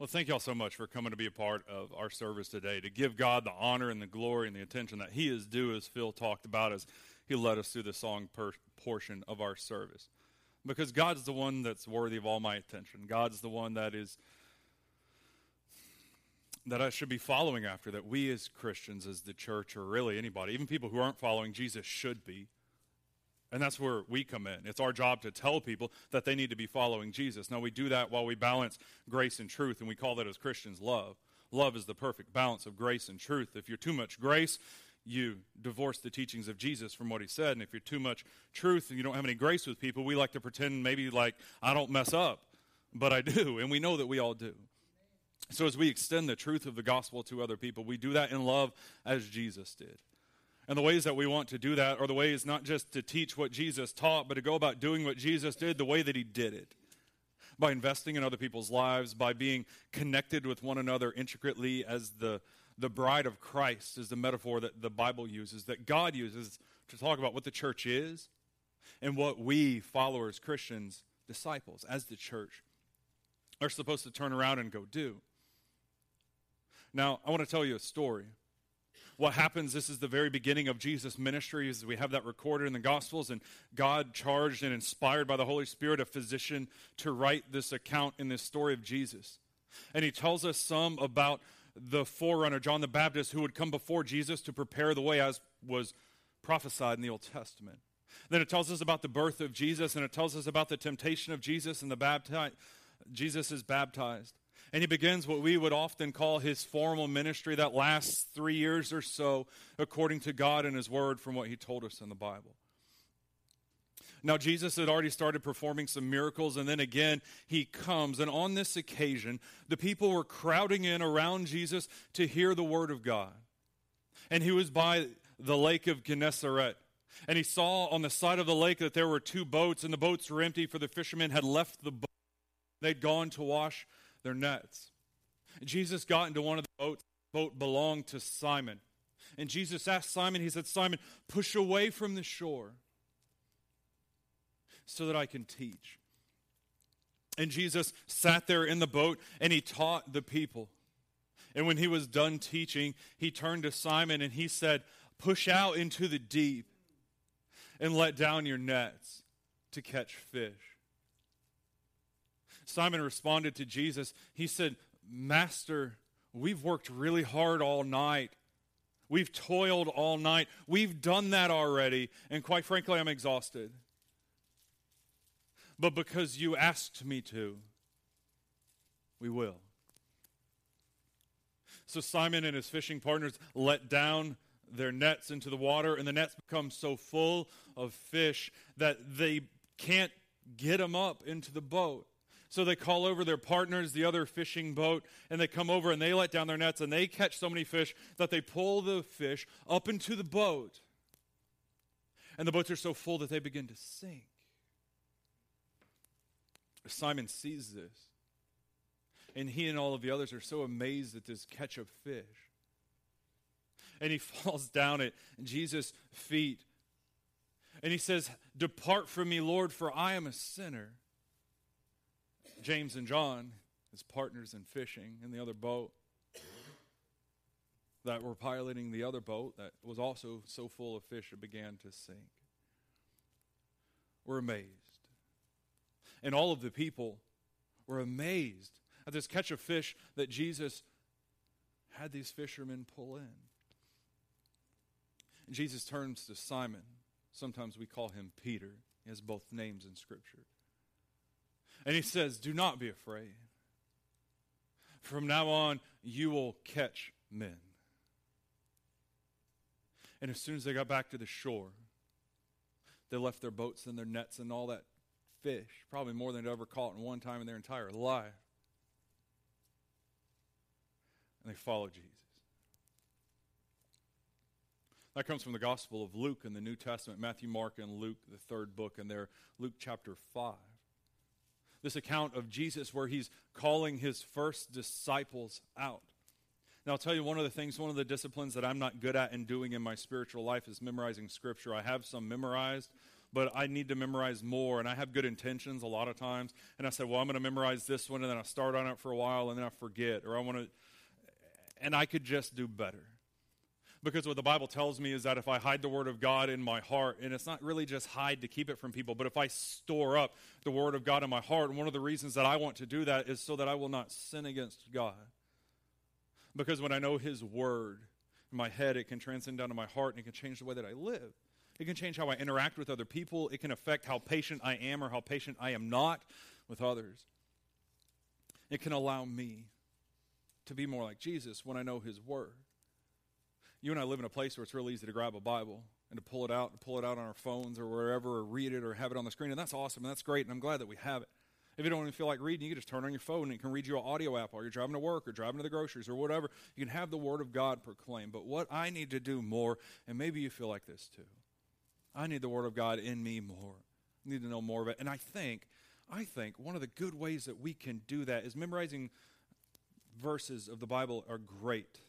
Well, thank y'all so much for coming to be a part of our service today, to give God the honor and the glory and the attention that He is due, as Phil talked about as He led us through the song per- portion of our service. Because God's the one that's worthy of all my attention. God's the one that is that I should be following after, that we as Christians, as the church, or really anybody, even people who aren't following Jesus, should be. And that's where we come in. It's our job to tell people that they need to be following Jesus. Now, we do that while we balance grace and truth, and we call that as Christians love. Love is the perfect balance of grace and truth. If you're too much grace, you divorce the teachings of Jesus from what he said. And if you're too much truth and you don't have any grace with people, we like to pretend maybe like, I don't mess up, but I do. And we know that we all do. So as we extend the truth of the gospel to other people, we do that in love as Jesus did. And the ways that we want to do that are the ways not just to teach what Jesus taught, but to go about doing what Jesus did the way that he did it. By investing in other people's lives, by being connected with one another intricately as the, the bride of Christ, is the metaphor that the Bible uses, that God uses to talk about what the church is and what we, followers, Christians, disciples, as the church, are supposed to turn around and go do. Now, I want to tell you a story what happens, this is the very beginning of Jesus' ministry, as we have that recorded in the Gospels, and God charged and inspired by the Holy Spirit a physician to write this account in this story of Jesus. And he tells us some about the forerunner, John the Baptist, who would come before Jesus to prepare the way as was prophesied in the Old Testament. Then it tells us about the birth of Jesus, and it tells us about the temptation of Jesus and the baptized. Jesus is baptized. And he begins what we would often call his formal ministry that lasts three years or so, according to God and his word from what he told us in the Bible. Now, Jesus had already started performing some miracles, and then again, he comes. And on this occasion, the people were crowding in around Jesus to hear the word of God. And he was by the lake of Gennesaret. And he saw on the side of the lake that there were two boats, and the boats were empty, for the fishermen had left the boat. They'd gone to wash their nets. Jesus got into one of the boats. The boat belonged to Simon. And Jesus asked Simon, he said, Simon, push away from the shore so that I can teach. And Jesus sat there in the boat and he taught the people. And when he was done teaching, he turned to Simon and he said, Push out into the deep and let down your nets to catch fish. Simon responded to Jesus. He said, Master, we've worked really hard all night. We've toiled all night. We've done that already. And quite frankly, I'm exhausted. But because you asked me to, we will. So Simon and his fishing partners let down their nets into the water, and the nets become so full of fish that they can't get them up into the boat. So they call over their partners, the other fishing boat, and they come over and they let down their nets and they catch so many fish that they pull the fish up into the boat. And the boats are so full that they begin to sink. Simon sees this. And he and all of the others are so amazed at this catch of fish. And he falls down at Jesus' feet. And he says, Depart from me, Lord, for I am a sinner. James and John, his partners in fishing in the other boat, that were piloting the other boat that was also so full of fish it began to sink. Were amazed. And all of the people were amazed at this catch of fish that Jesus had these fishermen pull in. And Jesus turns to Simon. Sometimes we call him Peter. He has both names in Scripture. And he says, Do not be afraid. From now on, you will catch men. And as soon as they got back to the shore, they left their boats and their nets and all that fish, probably more than they'd ever caught in one time in their entire life. And they followed Jesus. That comes from the Gospel of Luke in the New Testament, Matthew, Mark, and Luke, the third book, and there, Luke chapter 5 this account of Jesus where he's calling his first disciples out. Now, I'll tell you one of the things, one of the disciplines that I'm not good at in doing in my spiritual life is memorizing scripture. I have some memorized, but I need to memorize more. And I have good intentions a lot of times. And I said, well, I'm going to memorize this one, and then I start on it for a while, and then I forget, or I want to. And I could just do better. Because what the Bible tells me is that if I hide the Word of God in my heart, and it's not really just hide to keep it from people, but if I store up the Word of God in my heart, and one of the reasons that I want to do that is so that I will not sin against God. Because when I know His Word in my head, it can transcend down to my heart and it can change the way that I live. It can change how I interact with other people. It can affect how patient I am or how patient I am not with others. It can allow me to be more like Jesus when I know His Word. You and I live in a place where it's really easy to grab a Bible and to pull it out and pull it out on our phones or wherever or read it or have it on the screen. And that's awesome and that's great. And I'm glad that we have it. If you don't even feel like reading, you can just turn on your phone and it can read you an audio app while you're driving to work or driving to the groceries or whatever. You can have the Word of God proclaimed. But what I need to do more, and maybe you feel like this too, I need the Word of God in me more. I need to know more of it. And I think, I think one of the good ways that we can do that is memorizing verses of the Bible are great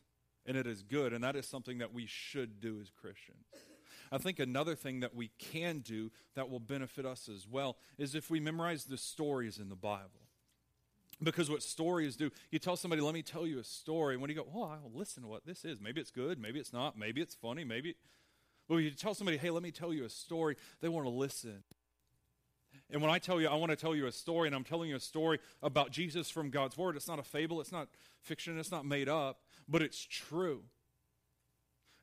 and it is good, and that is something that we should do as Christians. I think another thing that we can do that will benefit us as well is if we memorize the stories in the Bible. Because what stories do, you tell somebody, let me tell you a story. And when you go, oh, I'll listen to what this is. Maybe it's good, maybe it's not, maybe it's funny, maybe. Well, you tell somebody, hey, let me tell you a story, they want to listen. And when I tell you, I want to tell you a story, and I'm telling you a story about Jesus from God's Word, it's not a fable, it's not fiction, it's not made up, but it's true.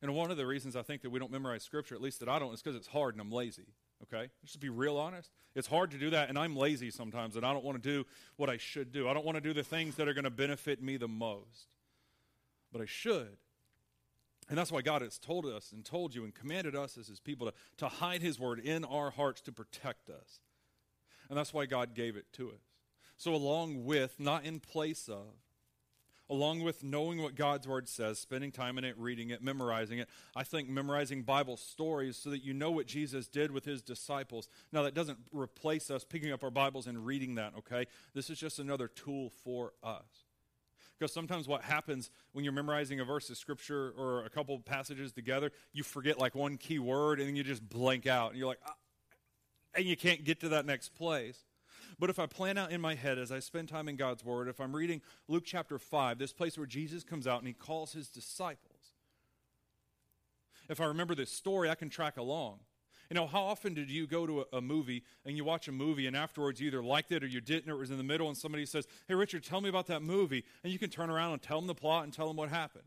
And one of the reasons I think that we don't memorize Scripture, at least that I don't, is because it's hard and I'm lazy. Okay? Just to be real honest, it's hard to do that, and I'm lazy sometimes, and I don't want to do what I should do. I don't want to do the things that are going to benefit me the most. But I should. And that's why God has told us and told you and commanded us as His people to, to hide His word in our hearts to protect us. And that's why God gave it to us. So, along with, not in place of, along with knowing what God's word says, spending time in it, reading it, memorizing it, I think memorizing Bible stories so that you know what Jesus did with his disciples. Now, that doesn't replace us picking up our Bibles and reading that, okay? This is just another tool for us. Because sometimes what happens when you're memorizing a verse of scripture or a couple passages together, you forget like one key word and then you just blank out. And you're like, ah, and you can't get to that next place. But if I plan out in my head as I spend time in God's Word, if I'm reading Luke chapter 5, this place where Jesus comes out and he calls his disciples, if I remember this story, I can track along. You know, how often did you go to a, a, movie and you watch a movie and afterwards you either liked it or you didn't or it was in the middle and somebody says, Hey, Richard, tell me about that movie. And you can turn around and tell them the plot and tell them what happened.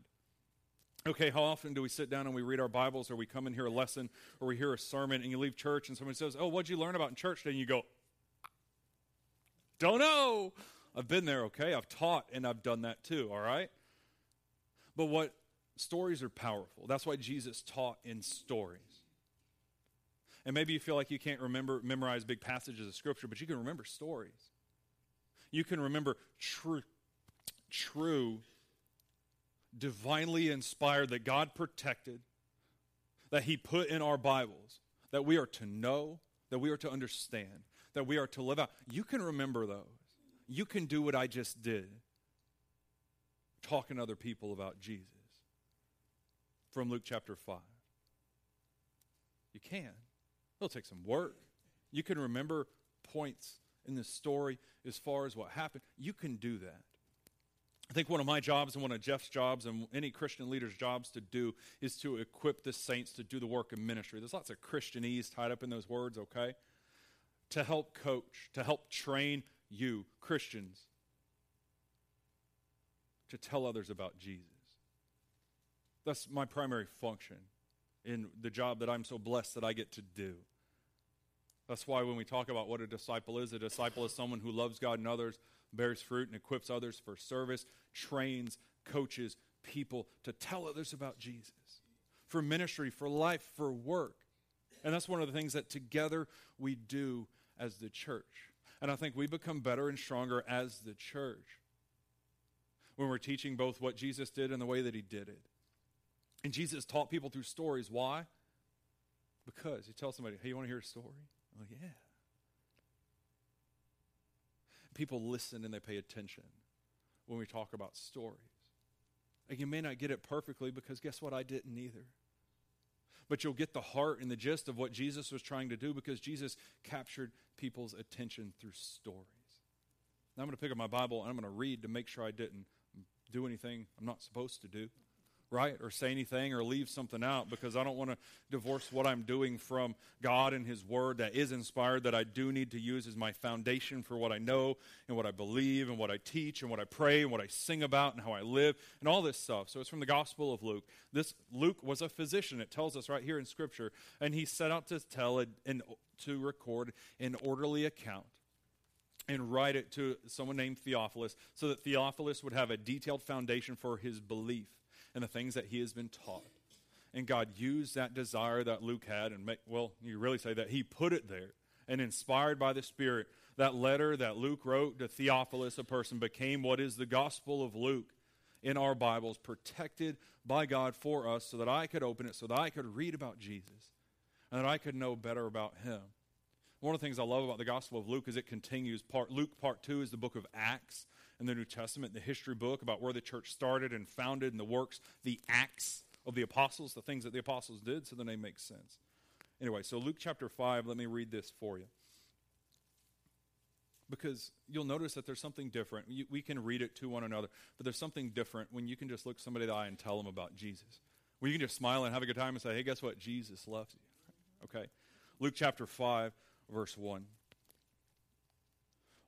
Okay, how often do we sit down and we read our Bibles or we come and hear a lesson or we hear a sermon and you leave church and somebody says, Oh, what'd you learn about in church today? And you go, Don't know. I've been there, okay? I've taught and I've done that too, all right? But what stories are powerful. That's why Jesus taught in stories. And maybe you feel like you can't remember memorize big passages of scripture, but you can remember stories. You can remember true true divinely inspired that God protected that he put in our Bibles that we are to know, that we are to understand, that we are to live out. You can remember those. You can do what I just did talking to other people about Jesus from Luke chapter 5. You can. It'll take some work. You can remember points in the story as far as what happened. You can do that. I think one of my jobs and one of Jeff's jobs and any Christian leader's jobs to do is to equip the saints to do the work of ministry. There's lots of Christianese tied up in those words, okay? To help coach, to help train you, Christians, to tell others about Jesus. That's my primary function in the job that I'm so blessed that I get to do. That's why when we talk about what a disciple is, a disciple is someone who loves God and others, bears fruit, and equips others for service, trains, coaches people to tell others about Jesus, for ministry, for life, for work. And that's one of the things that together we do as the church. And I think we become better and stronger as the church when we're teaching both what Jesus did and the way that he did it. And Jesus taught people through stories. Why? Because you tell somebody, hey, you want to hear a story? Well, yeah. People listen and they pay attention when we talk about stories. And you may not get it perfectly because guess what? I didn't either. But you'll get the heart and the gist of what Jesus was trying to do because Jesus captured people's attention through stories. Now I'm going to pick up my Bible and I'm going to read to make sure I didn't do anything I'm not supposed to do right? Or say anything or leave something out because I don't want to divorce what I'm doing from God and His Word that is inspired, that I do need to use as my foundation for what I know and what I believe and what I teach and what I pray and what I sing about and how I live and all this stuff. So it's from the Gospel of Luke. This Luke was a physician, it tells us right here in Scripture, and he set out to tell it and to record an orderly account and write it to someone named Theophilus so that Theophilus would have a detailed foundation for his belief and the things that he has been taught. And God used that desire that Luke had, and make, well, you really say that he put it there. And inspired by the Spirit, that letter that Luke wrote to Theophilus, a person, became what is the Gospel of Luke in our Bibles, protected by God for us, so that I could open it, so that I could read about Jesus, and that I could know better about him. One of the things I love about the Gospel of Luke is it continues. Part, Luke part two is the book of Acts in the New Testament, the history book about where the church started and founded and the works, the acts of the apostles, the things that the apostles did, so the name makes sense. Anyway, so Luke chapter 5, let me read this for you. Because you'll notice that there's something different. You, we can read it to one another, but there's something different when you can just look somebody in the eye and tell them about Jesus. When you can just smile and have a good time and say, hey, guess what? Jesus loves you. Okay? Luke chapter 5, verse 1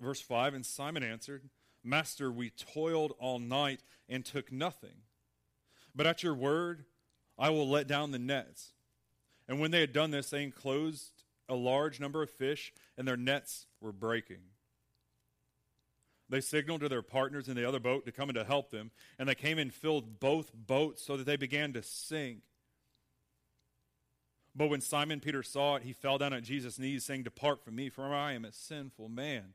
Verse 5 And Simon answered, Master, we toiled all night and took nothing. But at your word, I will let down the nets. And when they had done this, they enclosed a large number of fish, and their nets were breaking. They signaled to their partners in the other boat to come in to help them, and they came and filled both boats so that they began to sink. But when Simon Peter saw it, he fell down at Jesus' knees, saying, Depart from me, for I am a sinful man.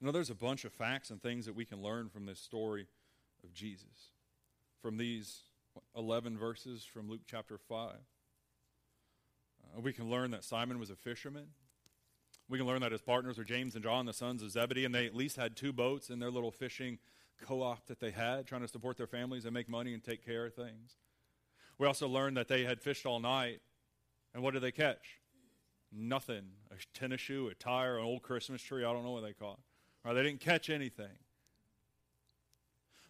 You know, there's a bunch of facts and things that we can learn from this story of Jesus, from these 11 verses from Luke chapter 5. Uh, we can learn that Simon was a fisherman. We can learn that his partners were James and John, the sons of Zebedee, and they at least had two boats in their little fishing co op that they had, trying to support their families and make money and take care of things. We also learned that they had fished all night, and what did they catch? Nothing. A tennis shoe, a tire, an old Christmas tree, I don't know what they caught or they didn't catch anything.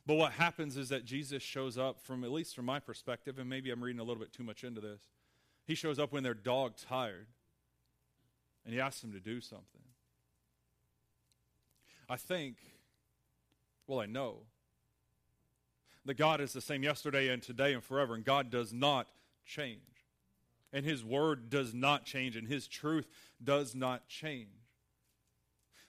But what happens is that Jesus shows up from, at least from my perspective, and maybe I'm reading a little bit too much into this. He shows up when they're dog tired, and he asks them to do something. I think, well, I know that God is the same yesterday and today and forever, and God does not change. And his word does not change, and his truth does not change.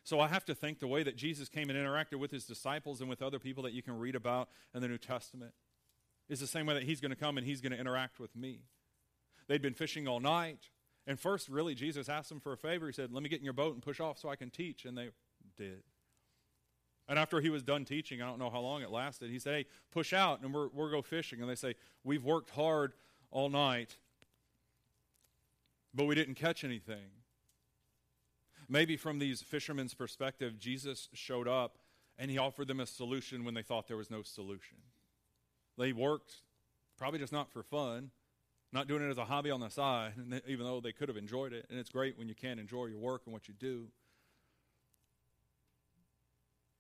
So I have to think the way that Jesus came and interacted with his disciples and with other people that you can read about in the New Testament is the same way that he's going to come and he's going to interact with me. They'd been fishing all night. And first, really, Jesus asked them for a favor. He said, Let me get in your boat and push off so I can teach. And they did. And after he was done teaching, I don't know how long it lasted, he said, Hey, push out and we're, we'll go fishing. And they say, We've worked hard all night, but we didn't catch anything. Maybe from these fishermen's perspective, Jesus showed up and he offered them a solution when they thought there was no solution. They worked, probably just not for fun, not doing it as a hobby on the side, even though they could have enjoyed it. And it's great when you can enjoy your work and what you do.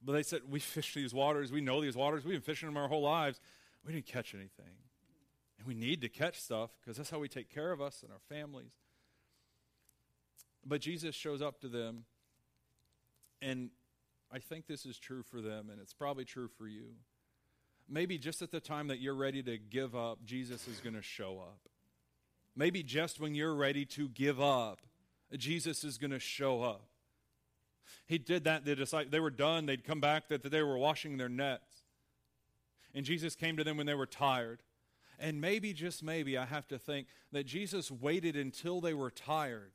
But they said, We fish these waters. We know these waters. We've been fishing them our whole lives. We didn't catch anything. And we need to catch stuff because that's how we take care of us and our families. But Jesus shows up to them, and I think this is true for them, and it's probably true for you. Maybe just at the time that you're ready to give up, Jesus is going to show up. Maybe just when you're ready to give up, Jesus is going to show up. He did that. The disciples, they were done. They'd come back that they were washing their nets. And Jesus came to them when they were tired. And maybe, just maybe, I have to think that Jesus waited until they were tired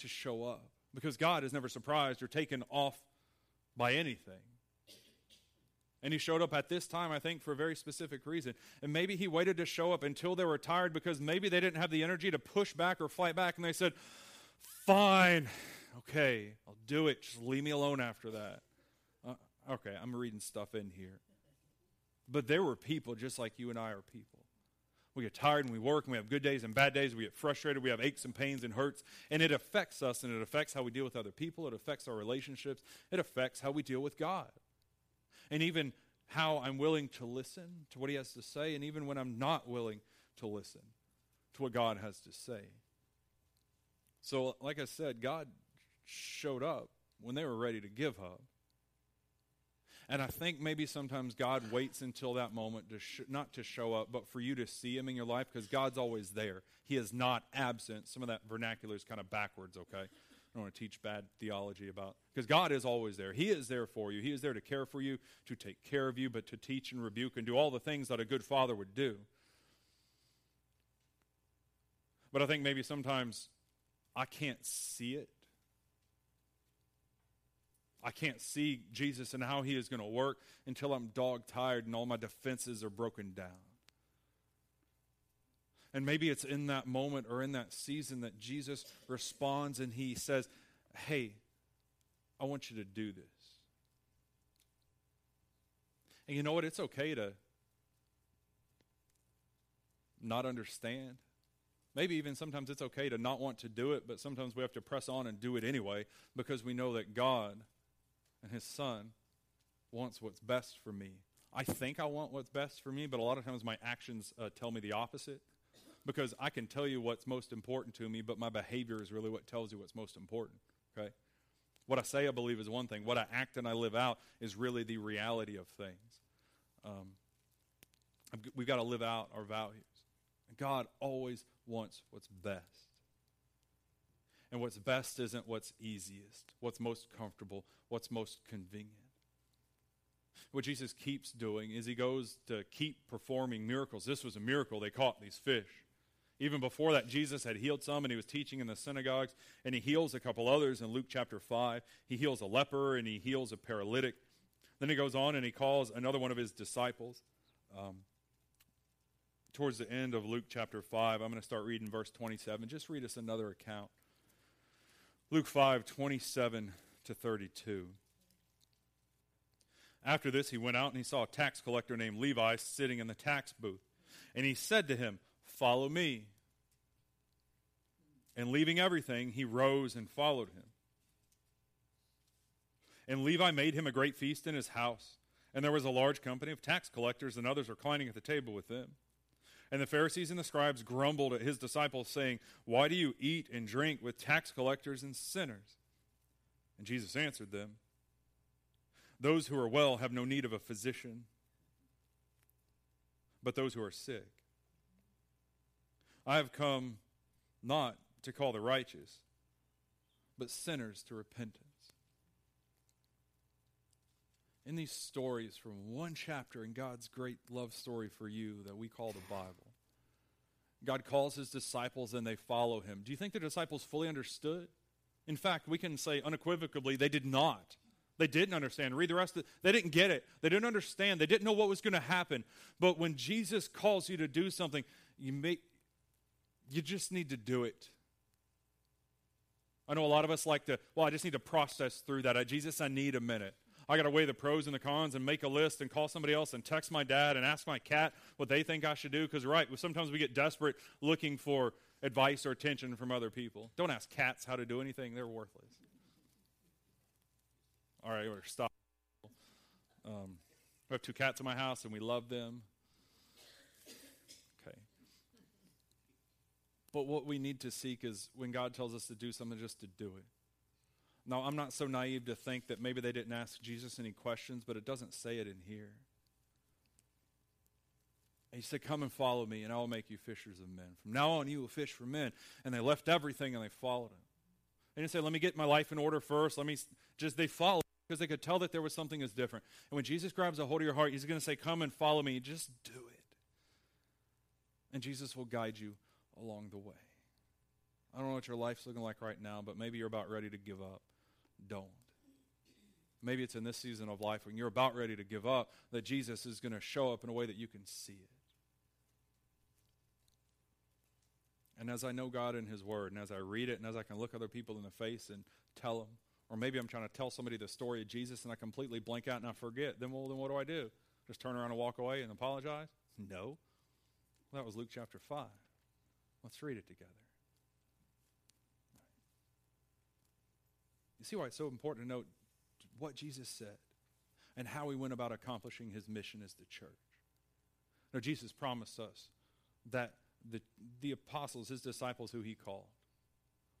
to show up. Because God is never surprised or taken off by anything. And he showed up at this time, I think, for a very specific reason. And maybe he waited to show up until they were tired because maybe they didn't have the energy to push back or fight back. And they said, Fine, okay, I'll do it. Just leave me alone after that. Uh, okay, I'm reading stuff in here. But there were people just like you and I are people. We get tired and we work and we have good days and bad days. We get frustrated. We have aches and pains and hurts. And it affects us and it affects how we deal with other people. It affects our relationships. It affects how we deal with God. And even how I'm willing to listen to what He has to say, and even when I'm not willing to listen to what God has to say. So, like I said, God showed up when they were ready to give up. And I think maybe sometimes God waits until that moment to sh- not to show up, but for you to see Him in your life because God's always there. He is not absent. Some of that vernacular is kind of backwards, okay? I don't want to teach bad theology about because God is always there. He is there for you. He is there to care for you, to take care of you, but to teach and rebuke and do all the things that a good father would do. But I think maybe sometimes I can't see it. I can't see Jesus and how he is going to work until I'm dog tired and all my defenses are broken down. And maybe it's in that moment or in that season that Jesus responds and he says, Hey, I want you to do this. And you know what? It's okay to not understand. Maybe even sometimes it's okay to not want to do it, but sometimes we have to press on and do it anyway because we know that God and His Son wants what's best for me. I think I want what's best for me, but a lot of times my actions uh, tell me the opposite because I can tell you what's most important to me, but my behavior is really what tells you what's most important. Okay? What I say I believe is one thing. What I act and I live out is really the reality of things. Um, we've got to live out our values. God always wants what's best. And what's best isn't what's easiest, what's most comfortable, what's most convenient. What Jesus keeps doing is he goes to keep performing miracles. This was a miracle. They caught these fish. Even before that, Jesus had healed some and he was teaching in the synagogues, and he heals a couple others in Luke chapter 5. He heals a leper and he heals a paralytic. Then he goes on and he calls another one of his disciples. Um, towards the end of Luke chapter 5, I'm going to start reading verse 27. Just read us another account. Luke 5, 27 to 32. After this, he went out and he saw a tax collector named Levi sitting in the tax booth. And he said to him, Follow me. And leaving everything, he rose and followed him. And Levi made him a great feast in his house. And there was a large company of tax collectors and others reclining at the table with them. And the Pharisees and the scribes grumbled at his disciples, saying, Why do you eat and drink with tax collectors and sinners? And Jesus answered them, Those who are well have no need of a physician, but those who are sick. I have come not to call the righteous, but sinners to repentance. In these stories from one chapter in God's great love story for you that we call the Bible, God calls his disciples and they follow him. Do you think the disciples fully understood? In fact, we can say unequivocally they did not. They didn't understand. Read the rest of. They didn't get it. They didn't understand. They didn't know what was going to happen. But when Jesus calls you to do something, you make you just need to do it. I know a lot of us like to, well, I just need to process through that. Jesus, I need a minute. I got to weigh the pros and the cons and make a list and call somebody else and text my dad and ask my cat what they think I should do. Because, right, sometimes we get desperate looking for advice or attention from other people. Don't ask cats how to do anything, they're worthless. All right, we're stop. Um, we have two cats in my house and we love them. Okay. But what we need to seek is when God tells us to do something, just to do it. Now, I'm not so naive to think that maybe they didn't ask Jesus any questions, but it doesn't say it in here. he said, Come and follow me, and I will make you fishers of men. From now on, you will fish for men. And they left everything and they followed him. They didn't say, Let me get my life in order first. Let me just, they followed because they could tell that there was something that's different. And when Jesus grabs a hold of your heart, he's going to say, Come and follow me. Just do it. And Jesus will guide you along the way. I don't know what your life's looking like right now, but maybe you're about ready to give up. Don't. Maybe it's in this season of life when you're about ready to give up that Jesus is going to show up in a way that you can see it. And as I know God in His Word, and as I read it, and as I can look other people in the face and tell them, or maybe I'm trying to tell somebody the story of Jesus and I completely blank out and I forget, then well, then what do I do? Just turn around and walk away and apologize? No. Well, that was Luke chapter 5. Let's read it together. You see why it's so important to note what Jesus said and how he went about accomplishing his mission as the church. Now, Jesus promised us that the, the apostles, his disciples who he called,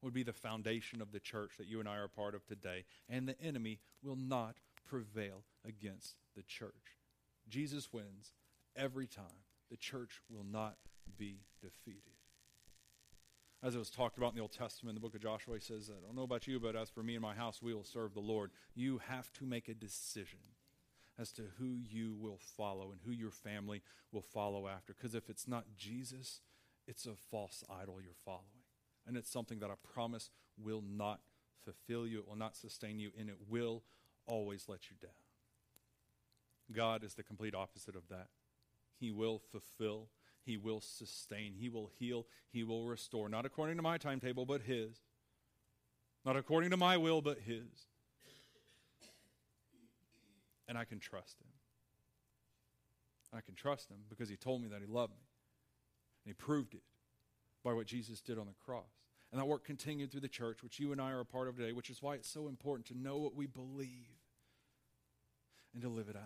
would be the foundation of the church that you and I are part of today, and the enemy will not prevail against the church. Jesus wins every time. The church will not be defeated. As it was talked about in the Old Testament, the book of Joshua he says, I don't know about you, but as for me and my house, we will serve the Lord. You have to make a decision as to who you will follow and who your family will follow after. Because if it's not Jesus, it's a false idol you're following. And it's something that I promise will not fulfill you, it will not sustain you, and it will always let you down. God is the complete opposite of that. He will fulfill he will sustain. He will heal. He will restore. Not according to my timetable, but His. Not according to my will, but His. And I can trust Him. I can trust Him because He told me that He loved me. And He proved it by what Jesus did on the cross. And that work continued through the church, which you and I are a part of today, which is why it's so important to know what we believe and to live it out.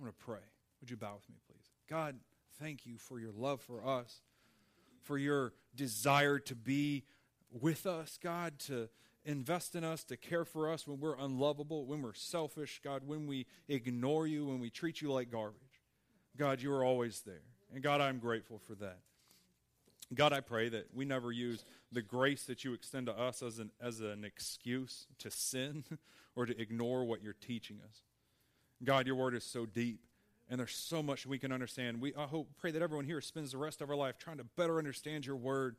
I want to pray. Would you bow with me, please? God, thank you for your love for us, for your desire to be with us, God, to invest in us, to care for us when we're unlovable, when we're selfish, God, when we ignore you, when we treat you like garbage. God, you are always there. And God, I'm grateful for that. God, I pray that we never use the grace that you extend to us as an, as an excuse to sin or to ignore what you're teaching us. God, your word is so deep and there's so much we can understand. We I hope pray that everyone here spends the rest of our life trying to better understand your word.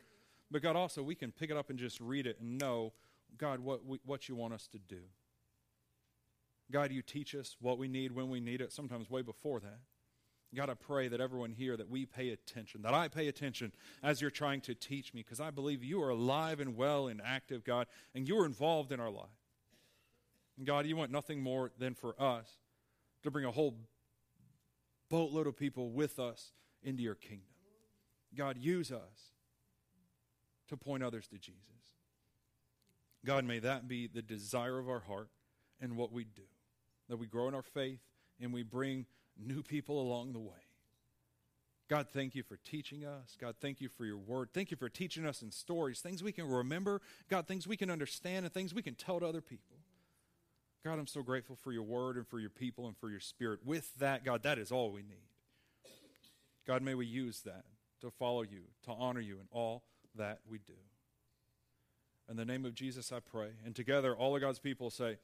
But God also we can pick it up and just read it and know God what we, what you want us to do. God, you teach us what we need when we need it, sometimes way before that. God, I pray that everyone here that we pay attention, that I pay attention as you're trying to teach me, because I believe you are alive and well and active, God, and you are involved in our life. And God, you want nothing more than for us to bring a whole boatload of people with us into your kingdom. God, use us to point others to Jesus. God, may that be the desire of our heart and what we do. That we grow in our faith and we bring new people along the way. God, thank you for teaching us. God, thank you for your word. Thank you for teaching us in stories, things we can remember. God, things we can understand and things we can tell to other people. God, I'm so grateful for your word and for your people and for your spirit. With that, God, that is all we need. God, may we use that to follow you, to honor you in all that we do. In the name of Jesus, I pray. And together, all of God's people say,